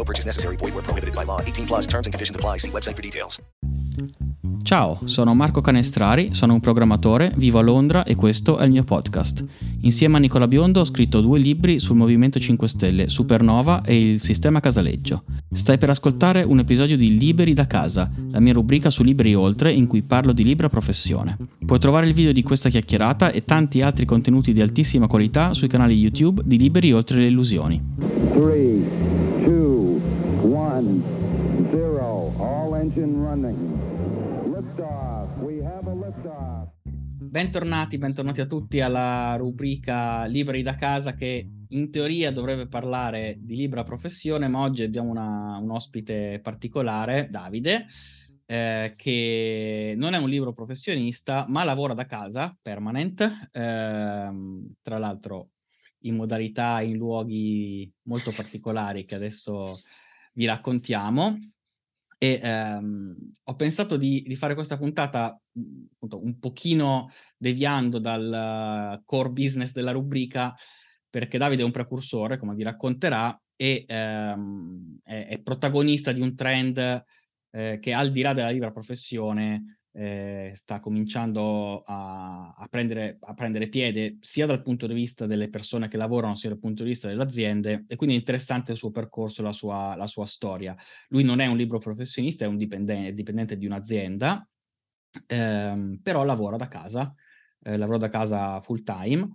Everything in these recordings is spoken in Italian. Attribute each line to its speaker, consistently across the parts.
Speaker 1: No purchase necessary. Void where prohibited by law. 18 plus terms and conditions apply. See website for details.
Speaker 2: Ciao, sono Marco Canestrari, sono un programmatore, vivo a Londra e questo è il mio podcast. Insieme a Nicola Biondo ho scritto due libri sul Movimento 5 Stelle, Supernova e il Sistema Casaleggio. Stai per ascoltare un episodio di Liberi da casa, la mia rubrica su Liberi Oltre in cui parlo di libera professione. Puoi trovare il video di questa chiacchierata e tanti altri contenuti di altissima qualità sui canali YouTube di Liberi Oltre le Illusioni.
Speaker 3: 3,
Speaker 2: Bentornati, bentornati a tutti alla rubrica Liberi da casa che in teoria dovrebbe parlare di libera professione, ma oggi abbiamo una- un ospite particolare, Davide, eh, che non è un libero professionista, ma lavora da casa, permanent, ehm, tra l'altro in modalità, in luoghi molto particolari che adesso vi raccontiamo. E ehm, ho pensato di, di fare questa puntata appunto, un pochino deviando dal eh, core business della rubrica, perché Davide è un precursore, come vi racconterà, e ehm, è, è protagonista di un trend eh, che al di là della libera professione eh, sta cominciando a, a prendere, a prendere piede sia dal punto di vista delle persone che lavorano, sia dal punto di vista delle aziende, e quindi è interessante il suo percorso, la sua, la sua storia. Lui non è un libero professionista, è un dipendente, dipendente di un'azienda, ehm, però lavora da casa, eh, lavora da casa full time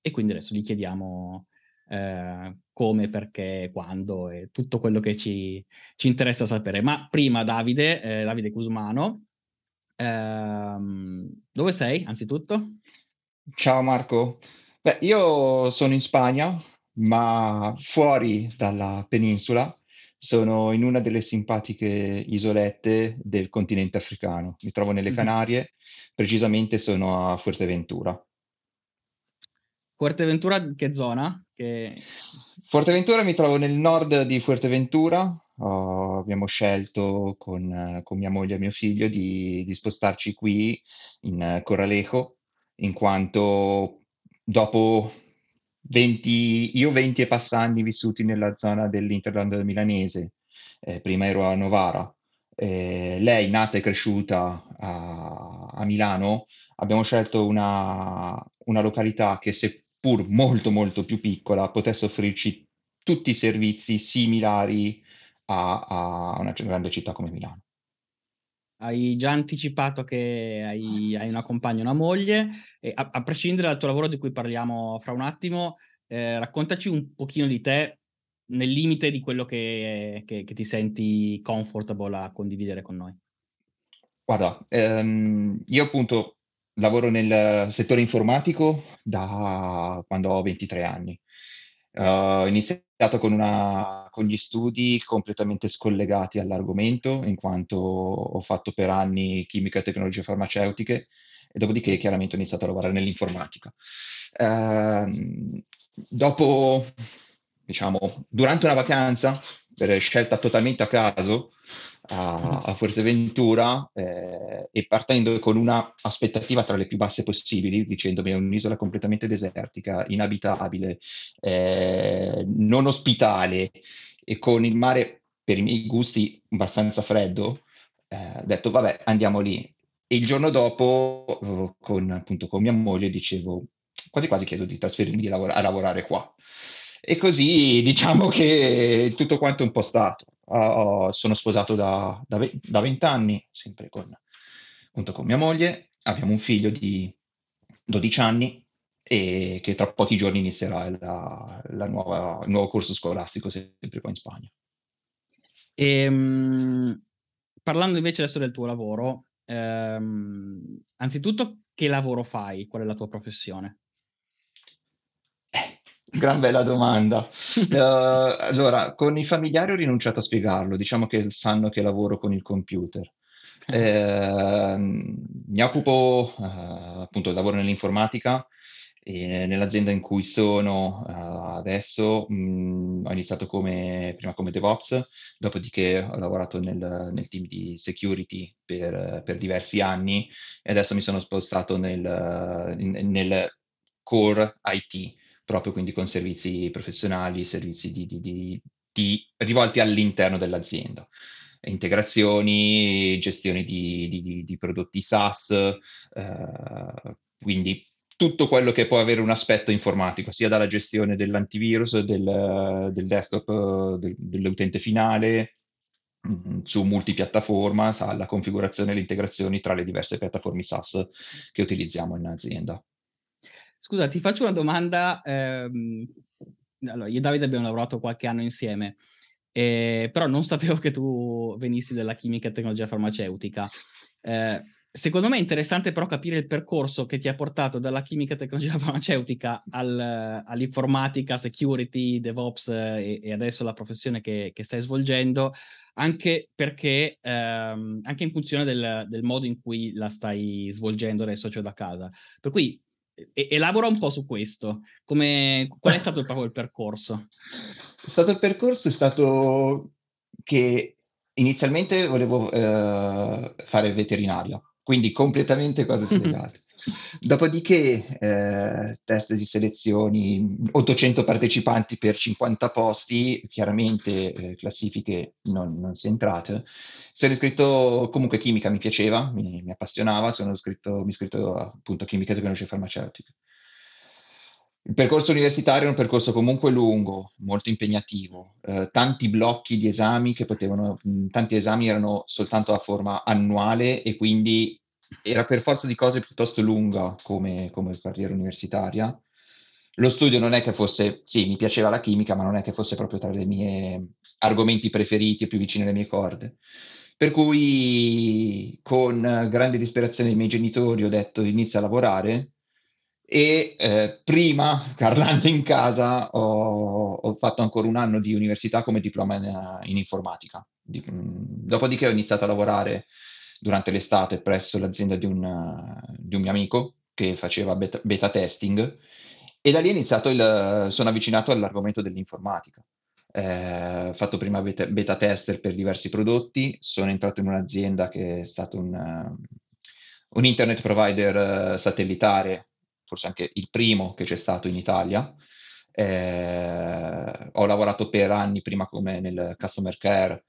Speaker 2: e quindi adesso gli chiediamo eh, come, perché, quando e tutto quello che ci, ci interessa sapere. Ma prima Davide, eh, Davide Cusmano, ehm, dove sei anzitutto?
Speaker 4: Ciao Marco, Beh, io sono in Spagna, ma fuori dalla penisola, sono in una delle simpatiche isolette del continente africano. Mi trovo nelle
Speaker 2: Mhm.
Speaker 4: Canarie, precisamente sono a Fuerteventura.
Speaker 2: Fuerteventura, che zona? Che...
Speaker 4: Fuerteventura mi trovo nel nord di Fuerteventura. Oh, abbiamo scelto con, con mia moglie e mio figlio di, di spostarci qui in Corralejo, in quanto dopo 20, io 20 e passanni vissuti nella zona dell'Interland milanese, eh, prima ero a Novara, eh, lei nata e cresciuta a, a Milano, abbiamo scelto una, una località che seppur molto molto più piccola potesse offrirci tutti i servizi similari a, a una grande città come Milano.
Speaker 2: Hai già anticipato che hai, hai una compagna una moglie, e a, a prescindere dal tuo lavoro di cui parliamo fra un attimo, eh, raccontaci un pochino di te nel limite di quello che, che- che ti senti comfortable a condividere con noi.
Speaker 4: Guarda, ehm, io appunto lavoro nel settore informatico da quando ho 23 anni. Eh, ho iniziato con una- con gli studi completamente scollegati dall'argomento, in quanto ho fatto per anni chimica e tecnologie farmaceutiche, e dopodiché chiaramente ho iniziato a lavorare nell'informatica. Ehm, dopo, diciamo, durante una vacanza, per scelta totalmente a caso, a, a Fuerteventura eh, e partendo con una aspettativa tra le più basse possibili, dicendomi è un'isola completamente desertica, inabitabile, eh, non ospitale e con il mare per i miei gusti abbastanza freddo, eh, ho detto vabbè andiamo lì. E il giorno dopo eh, con, appunto, con mia moglie dicevo quasi quasi chiedo di trasferirmi a lavorare qua. E così diciamo che tutto quanto è un po' stato. Uh, sono sposato da, da, ve- da 20 anni, sempre con, con mia moglie. Abbiamo un figlio di 12 anni e che tra pochi giorni inizierà la, la nuova, il nuovo corso scolastico sempre qua in Spagna.
Speaker 2: E, um, parlando invece adesso del tuo lavoro, ehm, anzitutto che lavoro fai? Qual è la tua professione?
Speaker 4: Gran bella domanda. Uh, allora, con i familiari ho rinunciato a spiegarlo, diciamo che sanno che lavoro con il computer. Eh, mi occupo, uh, appunto, lavoro nell'informatica e nell'azienda in cui sono uh, adesso mh, ho iniziato come, prima come DevOps, dopodiché ho lavorato nel, nel team di security per, per, diversi anni e adesso mi sono spostato nel, nel core IT, proprio quindi con servizi professionali, servizi di, di, di, rivolti all'interno dell'azienda integrazioni, gestione di, prodotti SaaS, eh, quindi tutto quello che può avere un aspetto informatico, sia dalla gestione dell'antivirus, del, del desktop, del, dell'utente finale, mm, su multipiattaforma, alla configurazione e le integrazioni tra le diverse piattaforme SaaS che utilizziamo in azienda.
Speaker 2: Scusa, ti faccio una domanda. Ehm, allora, io e Davide abbiamo lavorato qualche anno insieme, eh, però non sapevo che tu venissi dalla chimica e tecnologia farmaceutica. Eh, Secondo me è interessante però capire il percorso che ti ha portato dalla chimica e tecnologia farmaceutica al, all'informatica, security, DevOps e, e, adesso la professione che, che stai svolgendo, anche perché, ehm, anche in funzione del, del, modo in cui la stai svolgendo adesso, cioè da casa. Per cui elabora un po' su questo. Come, qual è stato proprio il percorso?
Speaker 4: È stato il percorso, è stato che inizialmente volevo eh, fare veterinaria quindi completamente cose slegate. Dopodiché eh, test di selezioni, 800 partecipanti per 50 posti, chiaramente eh, classifiche non, non si è entrate. Sono iscritto, comunque chimica mi piaceva, mi, mi appassionava, sono iscritto, mi iscritto appunto a chimica e tecnologie farmaceutiche. Il percorso universitario è un percorso comunque lungo, molto impegnativo, eh, tanti blocchi di esami che potevano, tanti esami erano soltanto a forma annuale e quindi era per forza di cose piuttosto lunga come, come carriera universitaria. Lo studio non è che fosse, sì, mi piaceva la chimica, ma non è che fosse proprio tra i miei argomenti preferiti e più vicini alle mie corde. Per cui con grande disperazione dei miei genitori ho detto inizia a lavorare e eh, prima, parlando in casa, ho, ho, fatto ancora un anno di università come diploma in, in informatica. Dopodiché ho iniziato a lavorare durante l'estate presso l'azienda di un, di un mio amico che faceva beta, beta, testing e da lì iniziato il, sono avvicinato all'argomento dell'informatica. Eh, fatto prima beta, beta, tester per diversi prodotti, sono entrato in un'azienda che è stato un, un internet provider satellitare forse anche il primo che c'è stato in Italia. Eh, ho lavorato per anni prima come nel customer care,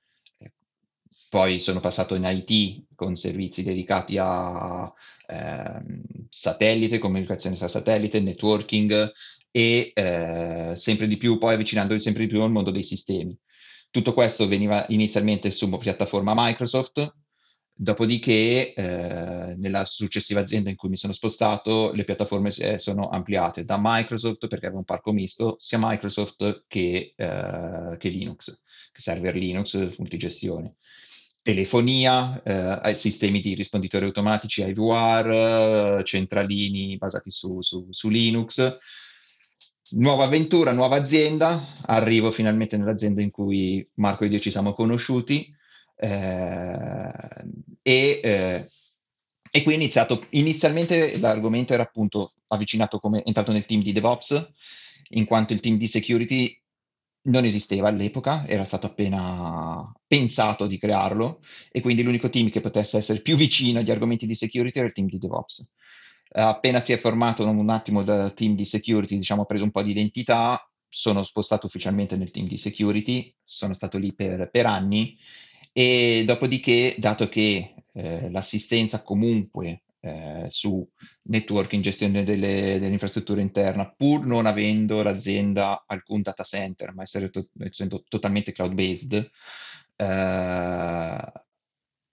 Speaker 4: poi sono passato in IT con servizi dedicati a eh, satellite, comunicazione tra satellite, networking e eh, sempre di più, poi avvicinandomi sempre di più al mondo dei sistemi. Tutto questo veniva inizialmente su piattaforma Microsoft, Dopodiché, eh, nella successiva azienda in cui mi sono spostato, le piattaforme sono ampliate da Microsoft, perché aveva un parco misto, sia Microsoft che, eh, che Linux, che server Linux, multigestione. Telefonia, eh, sistemi di risponditori automatici, IVR, centralini basati su, su, su Linux. Nuova avventura, nuova azienda, arrivo finalmente nell'azienda in cui Marco e io ci siamo conosciuti, eh, e, eh, e qui è iniziato, inizialmente l'argomento era appunto avvicinato come entrato nel team di DevOps, in quanto il team di security non esisteva all'epoca, era stato appena pensato di crearlo e quindi l'unico team che potesse essere più vicino agli argomenti di security era il team di DevOps. Appena si è formato un attimo il team di security, diciamo, ha preso un po' di identità, sono spostato ufficialmente nel team di security, sono stato lì per, per anni e dopodiché, dato che eh, l'assistenza comunque eh, su networking, gestione delle, dell'infrastruttura interna, pur non avendo l'azienda alcun data center, ma essere to- essendo totalmente cloud-based, eh,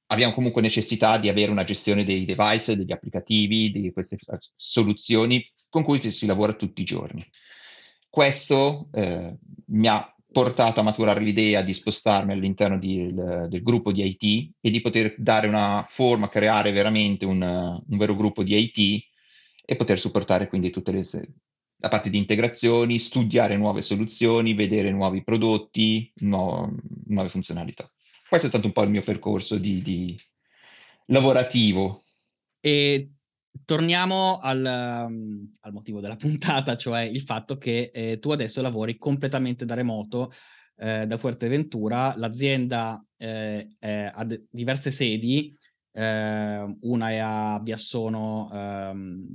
Speaker 4: abbiamo comunque necessità di avere una gestione dei device, degli applicativi, di queste soluzioni con cui si lavora tutti i giorni. Questo eh, mi ha portato a maturare l'idea di spostarmi all'interno di, il, del gruppo di IT e di poter dare una forma, creare veramente un, un vero gruppo di IT e poter supportare quindi tutte le, la parte di integrazioni, studiare nuove soluzioni, vedere nuovi prodotti, nu- nuove funzionalità. Questo è stato un po' il mio percorso di, di lavorativo.
Speaker 2: E torniamo al, al, motivo della puntata, cioè il fatto che eh, tu adesso lavori completamente da remoto eh, da Fuerteventura. L'azienda eh, ha d- diverse sedi, eh, una è a Biassono ehm,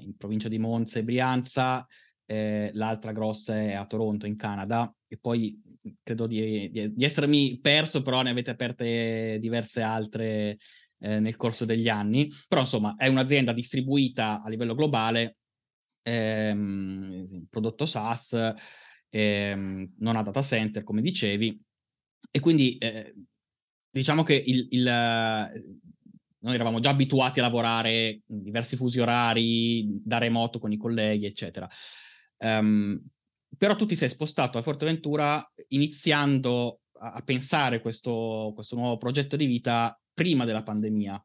Speaker 2: in provincia di Monza e Brianza, eh, l'altra grossa è a Toronto in Canada e poi credo di, di, di, essermi perso, però ne avete aperte diverse altre eh, nel corso degli anni. Però insomma è un'azienda distribuita a livello globale, ehm, prodotto SaaS, ehm, non ha data center come dicevi, e quindi eh, diciamo che il, il, noi eravamo già abituati a lavorare in diversi fusi orari, da remoto con i colleghi, eccetera. Um, però tu ti sei spostato a Forteventura iniziando a, pensare questo, questo nuovo progetto di vita prima della pandemia,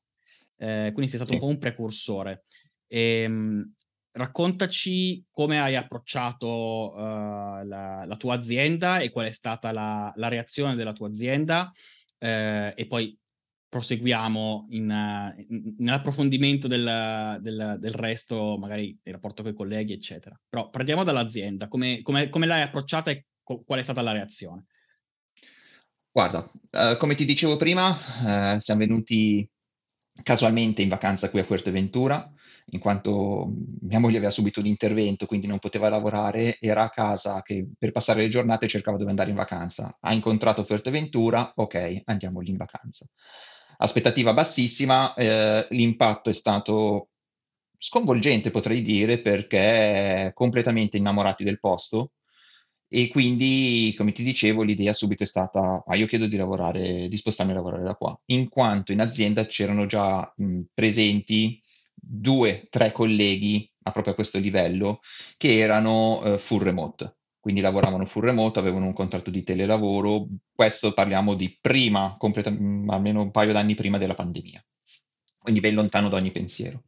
Speaker 2: eh, quindi sei stato un po' un precursore. E, um, raccontaci come hai approcciato uh, la, la, tua azienda e qual è stata la, la reazione della tua azienda eh, e poi proseguiamo in, in, nell'approfondimento del, del, del, resto, magari il rapporto con i colleghi, eccetera. Però partiamo dall'azienda, come, come, come l'hai approcciata e co- qual è stata la reazione?
Speaker 4: Guarda, uh, come ti dicevo prima, uh, siamo venuti casualmente in vacanza qui a Fuerteventura, in quanto mia moglie aveva subito un intervento, quindi non poteva lavorare, era a casa che per passare le giornate cercava dove andare in vacanza. Ha incontrato Fuerteventura, ok, andiamo lì in vacanza aspettativa bassissima, eh, l'impatto è stato sconvolgente, potrei dire, perché completamente innamorati del posto e quindi, come ti dicevo, l'idea subito è stata, ah, io chiedo di lavorare, di spostarmi a lavorare da qua, in quanto in azienda c'erano già mh, presenti due, tre colleghi a proprio a questo livello che erano uh, full remote. Quindi lavoravano full remoto, avevano un contratto di telelavoro, questo parliamo di prima, completa- mm, almeno un paio d'anni prima della pandemia, quindi ben lontano da ogni pensiero.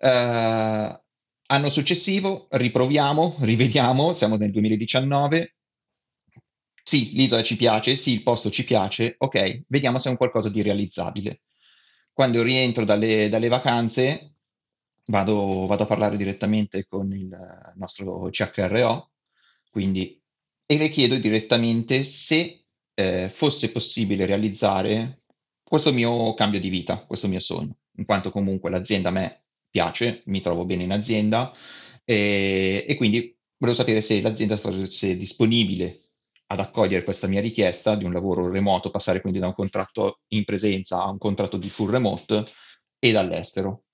Speaker 4: Uh, anno successivo riproviamo, rivediamo, siamo nel 2019, sì, l'isola ci piace, sì, il posto ci piace, ok, vediamo se è un qualcosa di realizzabile. Quando rientro dalle, dalle vacanze, vado, vado, a parlare direttamente con il nostro CHRO quindi, e le chiedo direttamente se eh, fosse possibile realizzare questo mio cambio di vita, questo mio sogno, in quanto comunque l'azienda a me piace, mi trovo bene in azienda e, e quindi volevo sapere se l'azienda fosse disponibile ad accogliere questa mia richiesta di un lavoro remoto, passare quindi da un contratto in presenza a un contratto di full remote e dall'estero.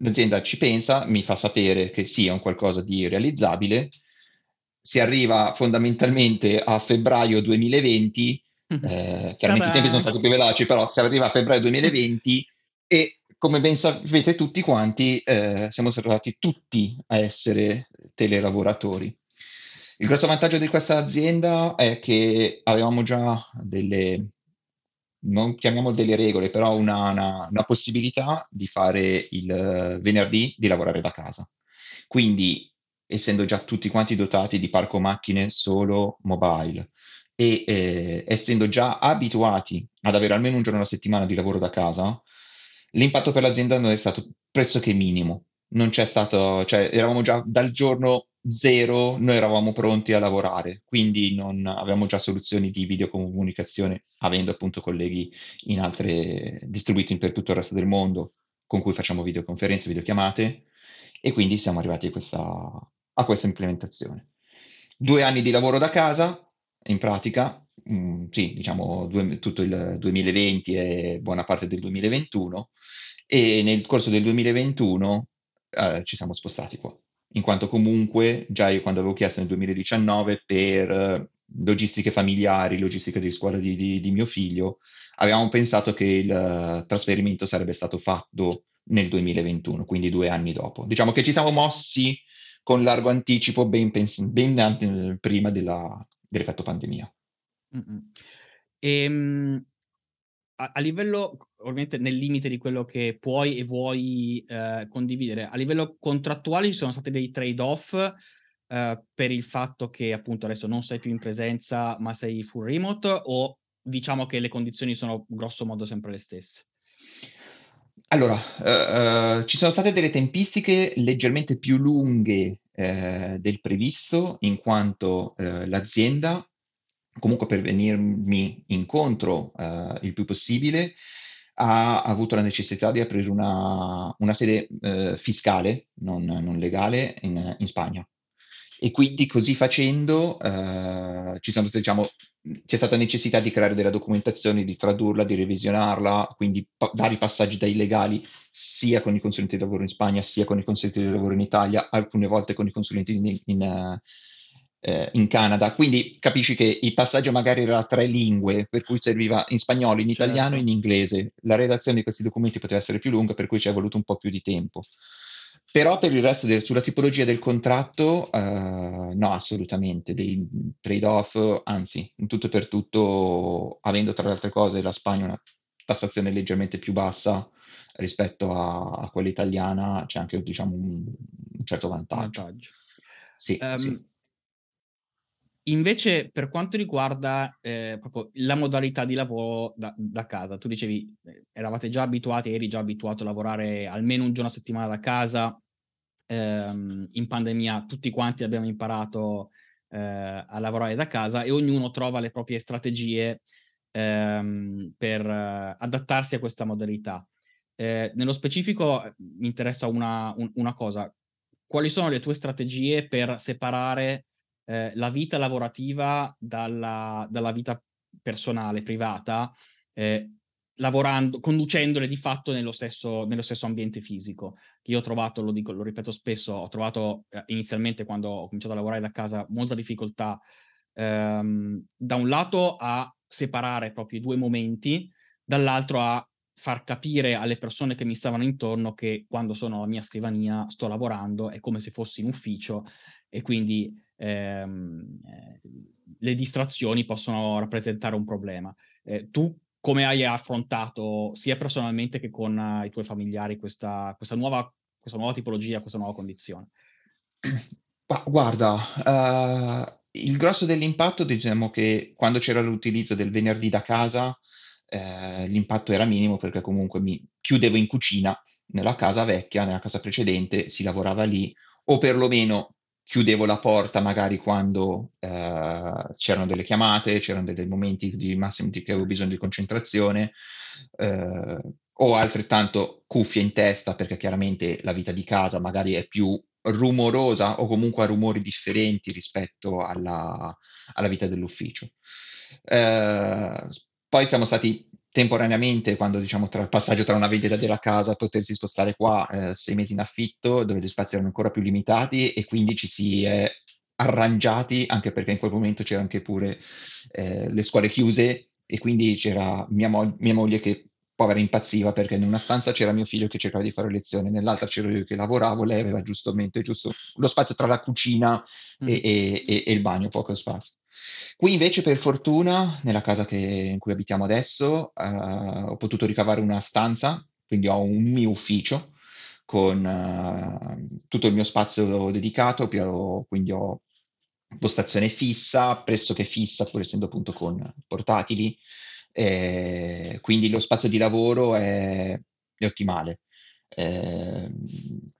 Speaker 4: L'azienda ci pensa, mi fa sapere che sia un qualcosa di realizzabile si arriva fondamentalmente a febbraio 2020, mm-hmm. eh, chiaramente i tempi sono stati più veloci, però si arriva a febbraio 2020 e come ben sapete tutti quanti, eh, siamo arrivati tutti a essere telelavoratori. Il grosso vantaggio di questa azienda è che avevamo già delle, non chiamiamo delle regole, però una, una, una possibilità di fare il venerdì di lavorare da casa. Quindi essendo già tutti quanti dotati di parco macchine solo mobile e eh, essendo già abituati ad avere almeno un giorno alla settimana di lavoro da casa, l'impatto per l'azienda non è stato pressoché minimo. Non c'è stato, cioè eravamo già dal giorno zero, noi eravamo pronti a lavorare, quindi non avevamo già soluzioni di videocomunicazione, avendo appunto colleghi in altre distribuiti per tutto il resto del mondo con cui facciamo videoconferenze, videochiamate e quindi siamo arrivati a questa, a questa implementazione. Due anni di lavoro da casa, in pratica, mh, mm, sì, diciamo due, tutto il 2020 e buona parte del 2021, e nel corso del 2021 eh, ci siamo spostati qua, in quanto comunque già io quando avevo chiesto nel 2019 per logistiche familiari, logistiche di scuola di, di, di mio figlio, avevamo pensato che il trasferimento sarebbe stato fatto nel 2021, quindi due anni dopo. Diciamo che ci siamo mossi con largo anticipo ben, pens- ben prima della, dell'effetto pandemia.
Speaker 2: E, a, a, livello, ovviamente nel limite di quello che puoi e vuoi eh, condividere, a livello contrattuale ci sono stati dei trade-off eh, per il fatto che appunto adesso non sei più in presenza ma sei full remote o diciamo che le condizioni sono grosso modo sempre le stesse?
Speaker 4: Allora, uh, uh, ci sono state delle tempistiche leggermente più lunghe uh, del previsto, in quanto l'azienda, comunque per venirmi incontro il più possibile, ha avuto la necessità di aprire una, una sede fiscale, non, non legale, in, in Spagna. E quindi così facendo eh, sono, diciamo, c'è stata necessità di creare della documentazione, di tradurla, di revisionarla, quindi pa- vari passaggi dai legali sia con i consulenti di lavoro in Spagna sia con i consulenti di lavoro in Italia, alcune volte con i consulenti in, in, eh, in Canada. Quindi capisci che il passaggio magari era a tre lingue, per cui serviva in spagnolo, in italiano e certo. in inglese. La redazione di questi documenti poteva essere più lunga, per cui ci è voluto un po' più di tempo. Però per il resto, del, sulla tipologia del contratto, uh, no, assolutamente, dei trade-off, anzi, in tutto e per tutto, avendo tra le altre cose la Spagna una tassazione leggermente più bassa rispetto a, a quella italiana, c'è anche diciamo, un, un certo vantaggio. vantaggio.
Speaker 2: Sì, um, sì. Invece, per quanto riguarda eh, proprio la modalità di lavoro da, da, casa, tu dicevi, eh, eravate già abituati, eri già abituato a lavorare almeno un giorno a settimana da casa. Ehm, in pandemia tutti quanti abbiamo imparato eh, a lavorare da casa e ognuno trova le proprie strategie ehm, per uh, adattarsi a questa modalità. Eh, nello specifico mi interessa una, un, una cosa, quali sono le tue strategie per separare eh, la vita lavorativa dalla, dalla vita personale, privata, eh, lavorando, conducendole di fatto nello stesso, nello stesso, ambiente fisico. Che io ho trovato, lo dico, lo ripeto spesso, ho trovato eh, inizialmente quando ho cominciato a lavorare da casa molta difficoltà ehm, da un lato a separare proprio i due momenti, dall'altro a far capire alle persone che mi stavano intorno che quando sono alla mia scrivania sto lavorando, è come se fossi in ufficio e quindi ehm, eh, le distrazioni possono rappresentare un problema. Eh, tu come hai affrontato sia personalmente che con uh, i tuoi familiari questa, questa, nuova, questa nuova tipologia, questa nuova condizione?
Speaker 4: Guarda, uh, il grosso dell'impatto diciamo che quando c'era l'utilizzo del venerdì da casa, eh, l'impatto era minimo perché comunque mi chiudevo in cucina nella casa vecchia, nella casa precedente, si lavorava lì, o perlomeno chiudevo la porta magari quando eh, c'erano delle chiamate, c'erano dei momenti di massimo che avevo bisogno di concentrazione, eh, o altrettanto cuffie in testa perché chiaramente la vita di casa magari è più rumorosa o comunque ha rumori differenti rispetto alla, alla vita dell'ufficio. Eh, poi siamo stati temporaneamente, quando diciamo tra il passaggio tra una vendita della casa, potersi spostare qua eh, sei mesi in affitto, dove gli spazi erano ancora più limitati e quindi ci si è arrangiati, anche perché in quel momento c'era anche pure eh, le scuole chiuse e quindi c'era mia, mo- mia moglie che povera impazziva perché in una stanza c'era mio figlio che cercava di fare lezione, nell'altra c'ero io che lavoravo, lei aveva giustamente giusto lo spazio tra la cucina mm. e, e, e, il bagno, poco spazio. Qui invece per fortuna, nella casa che, in cui abitiamo adesso, uh, ho potuto ricavare una stanza, quindi ho un mio ufficio con uh, tutto il mio spazio dedicato, quindi ho postazione fissa, pressoché fissa, pur essendo appunto con portatili, eh, quindi lo spazio di lavoro è, è ottimale. Eh,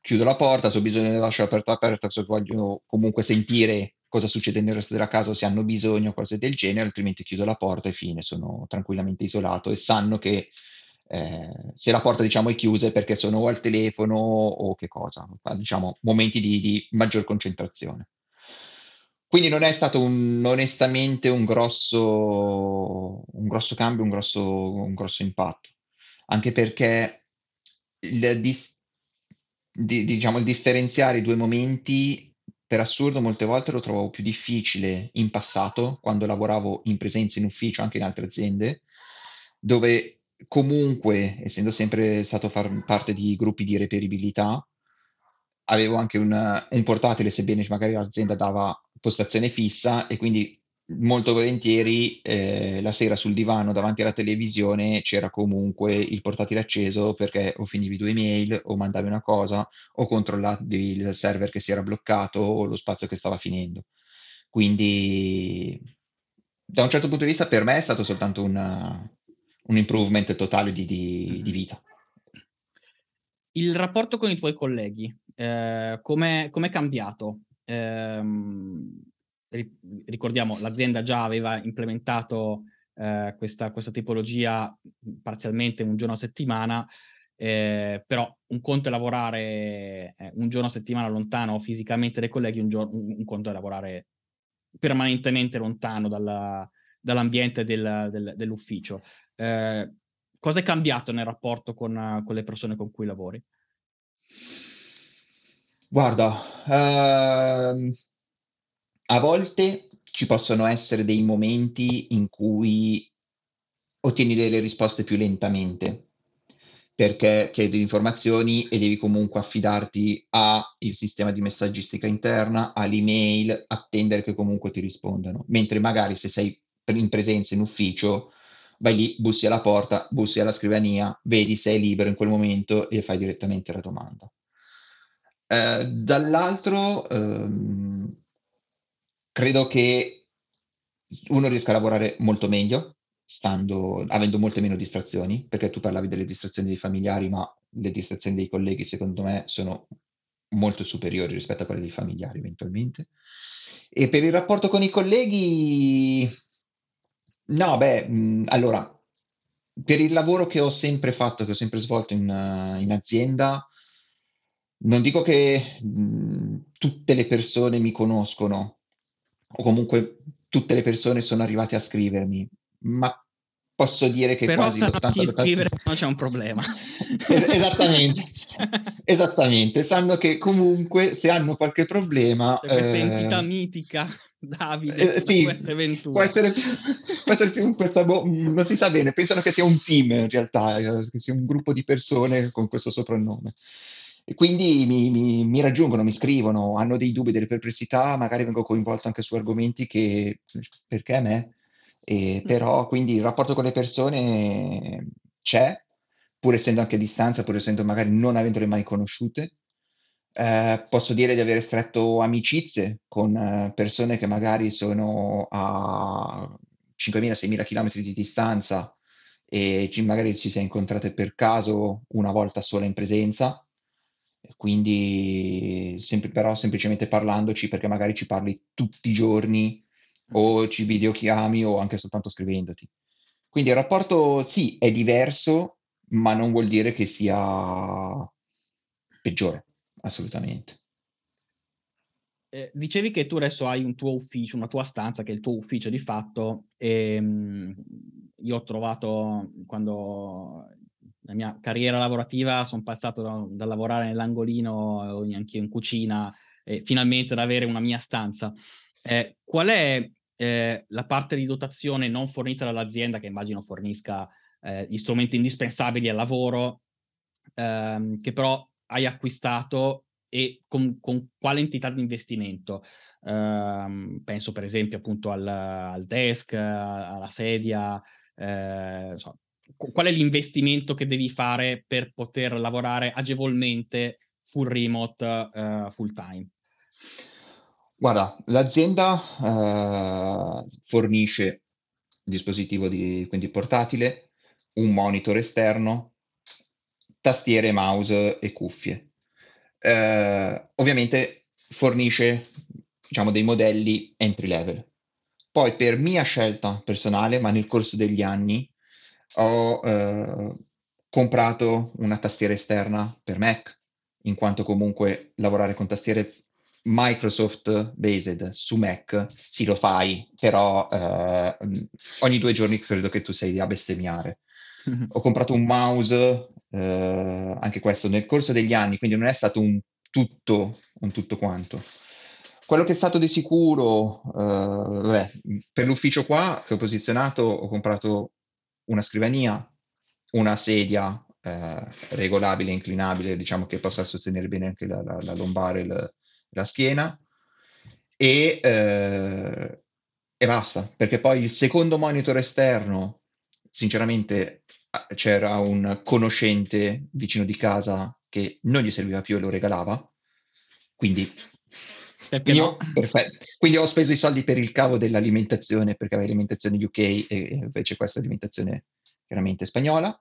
Speaker 4: chiudo la porta, se ho bisogno di lasciare aperta aperta, se voglio comunque sentire cosa succede nel resto della casa, se hanno bisogno, cose del genere, altrimenti chiudo la porta e fine, sono tranquillamente isolato e sanno che eh, se la porta diciamo è chiusa è perché sono o al telefono o che cosa, diciamo momenti di, di maggior concentrazione. Quindi non è stato un, onestamente un grosso, un grosso cambio, un grosso, un grosso impatto, anche perché il, dis, di, diciamo, il differenziare i due momenti per assurdo molte volte lo trovavo più difficile in passato, quando lavoravo in presenza in ufficio anche in altre aziende, dove comunque, essendo sempre stato far parte di gruppi di reperibilità, avevo anche un, un portatile, sebbene magari l'azienda dava postazione fissa e quindi molto volentieri eh, la sera sul divano davanti alla televisione c'era comunque il portatile acceso perché o finivi due email o mandavi una cosa o controllavi il server che si era bloccato o lo spazio che stava finendo. Quindi da un certo punto di vista per me è stato soltanto una, un improvement totale di, di, di vita.
Speaker 2: Il rapporto con i tuoi colleghi, eh, come è cambiato? Eh, ricordiamo, l'azienda già aveva implementato eh, questa, questa, tipologia parzialmente un giorno a settimana, eh, però un conto è lavorare eh, un giorno a settimana lontano fisicamente dai colleghi, un, giorno, un, conto è lavorare permanentemente lontano dalla, dall'ambiente del, del, dell'ufficio. Eh, cosa è cambiato nel rapporto con, con, le persone con cui lavori?
Speaker 4: Guarda, ehm, a volte ci possono essere dei momenti in cui ottieni delle risposte più lentamente perché chiedi informazioni e devi comunque affidarti al sistema di messaggistica interna, all'email, attendere che comunque ti rispondano. Mentre magari se sei in presenza in ufficio, vai lì, bussi alla porta, bussi alla scrivania, vedi se è libero in quel momento e fai direttamente la domanda. Eh, dall'altro, ehm, credo che uno riesca a lavorare molto meglio, stando, avendo molte meno distrazioni, perché tu parlavi delle distrazioni dei familiari, ma le distrazioni dei colleghi, secondo me, sono molto superiori rispetto a quelle dei familiari, eventualmente. E per il rapporto con i colleghi, no, beh, mh, allora, per il lavoro che ho sempre fatto, che ho sempre svolto in, uh, in azienda, non dico che mh, tutte le persone mi conoscono, o comunque tutte le persone sono arrivate a scrivermi, ma posso dire che
Speaker 2: Però
Speaker 4: quasi
Speaker 2: l'80 chi scrivere quando c'è un problema.
Speaker 4: es- esattamente, esattamente, sanno che comunque se hanno qualche problema...
Speaker 2: C'è questa eh... entità mitica Davide,
Speaker 4: eh, sì, può essere, più, può essere più questa, bo- non si sa bene, pensano che sia un team in realtà, eh, che sia un gruppo di persone con questo soprannome. E quindi mi, mi, mi, raggiungono, mi scrivono, hanno dei dubbi, delle perplessità, magari vengo coinvolto anche su argomenti che perché a me? E, però quindi il rapporto con le persone c'è, pur essendo anche a distanza, pur essendo magari non avendole mai conosciute. Eh, posso dire di avere stretto amicizie con eh, persone che magari sono a 5.000-6.000 km di distanza e ci, magari ci si è incontrate per caso una volta sola in presenza quindi sem- però semplicemente parlandoci perché magari ci parli tutti i giorni o ci videochiami o anche soltanto scrivendoti. Quindi il rapporto sì è diverso, ma non vuol dire che sia peggiore, assolutamente.
Speaker 2: Eh, dicevi che tu adesso hai un tuo ufficio, una tua stanza che è il tuo ufficio di fatto. E, mh, io ho trovato quando la mia carriera lavorativa sono passato da, da lavorare nell'angolino o anche in cucina e finalmente ad avere una mia stanza. Eh, qual è eh, la parte di dotazione non fornita dall'azienda che immagino fornisca eh, gli strumenti indispensabili al lavoro, ehm, che però hai acquistato e con, con quale entità di investimento? Uh, penso per esempio appunto al, al desk, alla sedia, eh, so, qual è l'investimento che devi fare per poter lavorare agevolmente full remote, uh, full time?
Speaker 4: Guarda, l'azienda uh, fornisce dispositivo di, quindi portatile, un monitor esterno, tastiere, mouse e cuffie. Uh, ovviamente fornisce diciamo, dei modelli entry level. Poi per mia scelta personale, ma nel corso degli anni, ho eh, comprato una tastiera esterna per Mac, in quanto comunque lavorare con tastiere Microsoft based su Mac sì lo fai, però eh, ogni due giorni credo che tu sei a bestemmiare. Mm-hmm. Ho comprato un mouse, eh, anche questo nel corso degli anni, quindi non è stato un tutto, un tutto quanto. quello che è stato di sicuro, eh, vabbè, per l'ufficio qua che ho posizionato ho comprato una scrivania, una sedia eh, regolabile, inclinabile, diciamo che possa sostenere bene anche la, la, la lombare, la, la schiena. E, eh, e basta, perché poi il secondo monitor esterno, sinceramente, c'era un conoscente vicino di casa che non gli serviva più e lo regalava, quindi
Speaker 2: perché
Speaker 4: io,
Speaker 2: no?
Speaker 4: perfetto. Quindi ho speso i soldi per il cavo dell'alimentazione, perché aveva alimentazione UK e invece questa alimentazione chiaramente spagnola.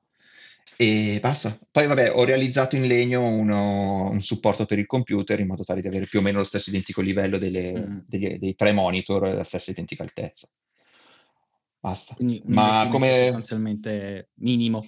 Speaker 4: E basta. Poi vabbè, ho realizzato in legno uno, un supporto per il computer in modo tale di avere più o meno lo stesso identico livello delle, mm. degli, dei tre monitor e la stessa identica altezza. Basta.
Speaker 2: Quindi
Speaker 4: Ma come
Speaker 2: sostanzialmente minimo.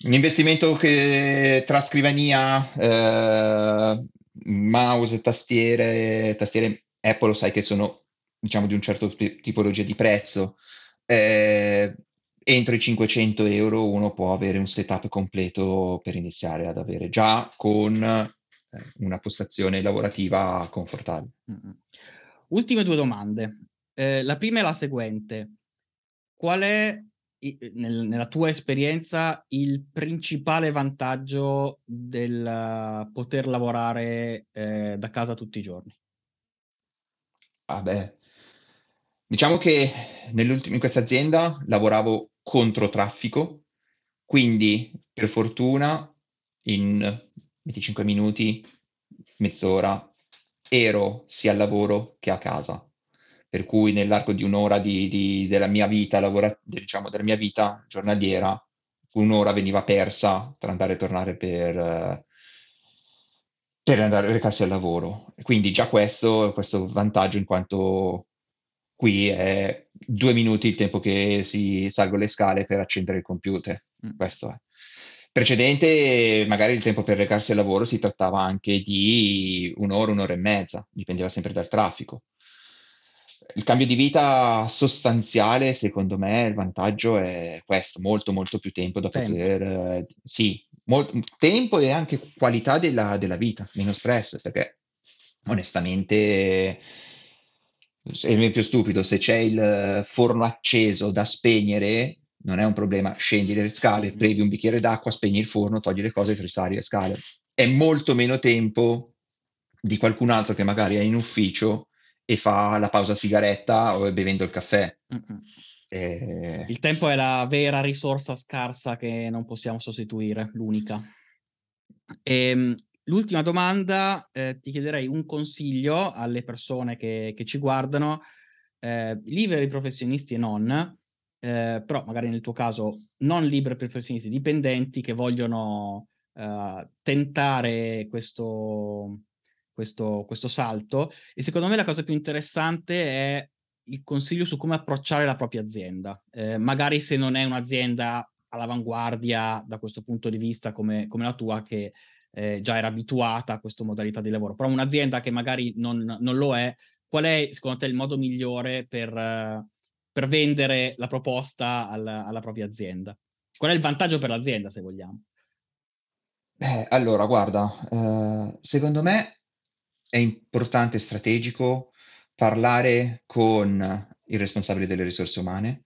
Speaker 4: Un investimento che tra scrivania, eh, mouse, tastiere, tastiere Apple, sai che sono diciamo di un certo t- tipologia di prezzo. Eh, entro i 500 euro uno può avere un setup completo per iniziare ad avere già con eh, una postazione lavorativa confortabile.
Speaker 2: Ultime due domande. Eh, la prima è la seguente. Qual è nella tua esperienza il principale vantaggio del poter lavorare eh, da casa tutti i giorni?
Speaker 4: Vabbè, diciamo che in questa azienda lavoravo contro traffico, quindi per fortuna in 25 minuti, mezz'ora, ero sia al lavoro che a casa per cui nell'arco di un'ora di, di, della mia vita, lavora, diciamo, della mia vita giornaliera, un'ora veniva persa tra andare e tornare per, per andare a recarsi al lavoro. Quindi già questo, questo vantaggio in quanto qui è due minuti il tempo che si salgo le scale per accendere il computer. Mm. Questo è. Precedente, magari il tempo per recarsi al lavoro si trattava anche di un'ora, un'ora e mezza, dipendeva sempre dal traffico il cambio di vita sostanziale, secondo me, il vantaggio è questo, molto molto più tempo da tempo. poter, eh, sì, molto, tempo e anche qualità della, della, vita, meno stress, perché onestamente, è il più stupido, se c'è il forno acceso da spegnere, non è un problema, scendi le scale, mm-hmm. previ un bicchiere d'acqua, spegni il forno, togli le cose e risali le scale. È molto meno tempo di qualcun altro che magari è in ufficio e fa la pausa sigaretta o bevendo il caffè.
Speaker 2: E... Il tempo è la vera risorsa scarsa che non possiamo sostituire, l'unica. E, ehm, l'ultima domanda, eh, ti chiederei un consiglio alle persone che, che ci guardano, eh, liberi professionisti e non, eh, però magari nel tuo caso non liberi professionisti, dipendenti che vogliono eh, tentare questo, questo, questo salto. E secondo me la cosa più interessante è il consiglio su come approcciare la propria azienda. Eh, magari se non è un'azienda all'avanguardia da questo punto di vista come, come la tua, che eh, già era abituata a questa modalità di lavoro, però un'azienda che magari non, non lo è, qual è secondo te il modo migliore per, uh, per vendere la proposta alla, alla, propria azienda? Qual è il vantaggio per l'azienda, se vogliamo?
Speaker 4: Eh, allora, guarda, eh, secondo me è importante e strategico parlare con il responsabile delle risorse umane,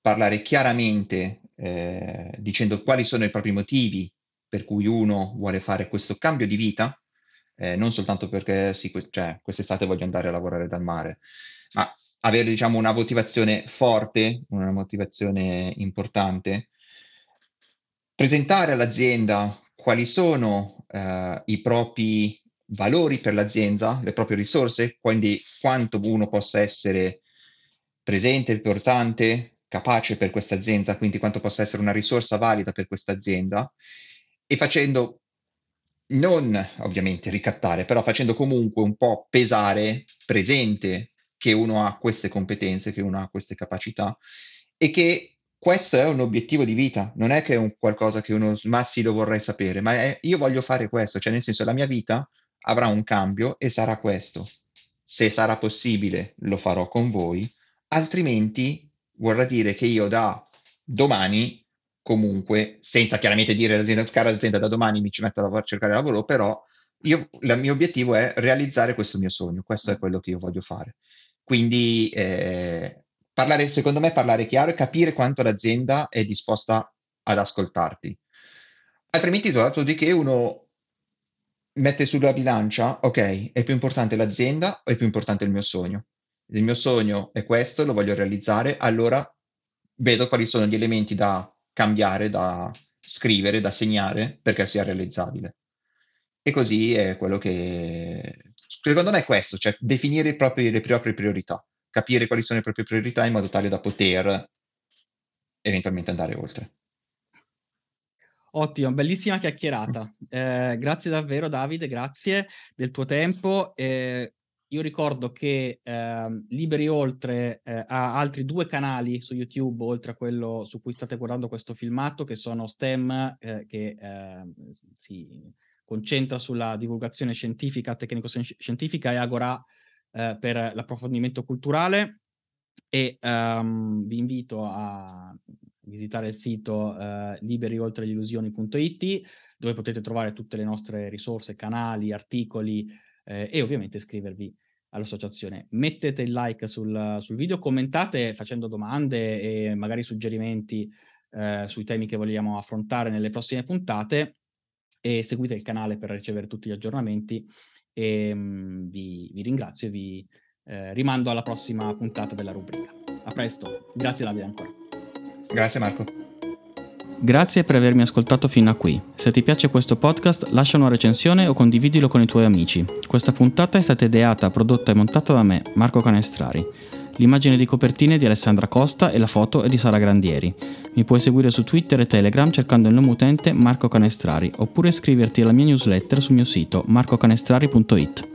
Speaker 4: parlare chiaramente eh, dicendo quali sono i propri motivi per cui uno vuole fare questo cambio di vita, eh, non soltanto perché sì, cioè, quest'estate voglio andare a lavorare dal mare, ma avere diciamo, una motivazione forte, una motivazione importante, presentare all'azienda quali sono eh, i propri valori per l'azienda, le proprie risorse, quindi quanto uno possa essere presente, importante, capace per questa azienda, quindi quanto possa essere una risorsa valida per questa azienda. E facendo non ovviamente ricattare, però facendo comunque un po' pesare presente che uno ha queste competenze, che uno ha queste capacità e che questo è un obiettivo di vita, non è che è un qualcosa che uno, ma sì, lo vorrei sapere, ma è, io voglio fare questo, cioè nel senso la mia vita avrà un cambio e sarà questo. Se sarà possibile lo farò con voi, altrimenti vorrà dire che io da domani comunque, senza chiaramente dire all'azienda, cara azienda, da domani mi ci metto a cercare lavoro, però io, il mio obiettivo è realizzare questo mio sogno, questo è quello che io voglio fare. Quindi eh, parlare, secondo me parlare chiaro e capire quanto l'azienda è disposta ad ascoltarti. Altrimenti, dato di che uno mette sulla bilancia, ok, è più importante l'azienda o è più importante il mio sogno? Il mio sogno è questo, lo voglio realizzare, allora vedo quali sono gli elementi da cambiare, da scrivere, da segnare perché sia realizzabile. E così è quello che... Secondo me è questo, cioè definire propri, le proprie priorità, capire quali sono le proprie priorità in modo tale da poter eventualmente andare oltre.
Speaker 2: Ottimo, bellissima chiacchierata. Eh, grazie davvero Davide, grazie del tuo tempo. Eh, io ricordo che eh, Liberi Oltre eh, ha altri due canali su YouTube, oltre a quello su cui state guardando questo filmato, che sono STEM, eh, che ehm, si concentra sulla divulgazione scientifica, tecnico-scientifica e Agora eh, per l'approfondimento culturale e um, vi invito a visitare il sito uh, liberioltreillusioni.it dove potete trovare tutte le nostre risorse, canali, articoli eh, e ovviamente iscrivervi all'associazione. Mettete il like sul, sul, video, commentate facendo domande e magari suggerimenti eh, sui temi che vogliamo affrontare nelle prossime puntate e seguite il canale per ricevere tutti gli aggiornamenti e mh, mm, vi, vi, ringrazio e vi eh, rimando alla prossima puntata della rubrica. A presto, grazie Davide ancora.
Speaker 4: Grazie Marco.
Speaker 2: Grazie per avermi ascoltato fino a qui. Se ti piace questo podcast lascia una recensione o condividilo con i tuoi amici. Questa puntata è stata ideata, prodotta e montata da me, Marco Canestrari. L'immagine di copertina è di Alessandra Costa e la foto è di Sara Grandieri. Mi puoi seguire su Twitter e Telegram cercando il nome utente Marco Canestrari oppure iscriverti alla mia newsletter sul mio sito marcocanestrari.it.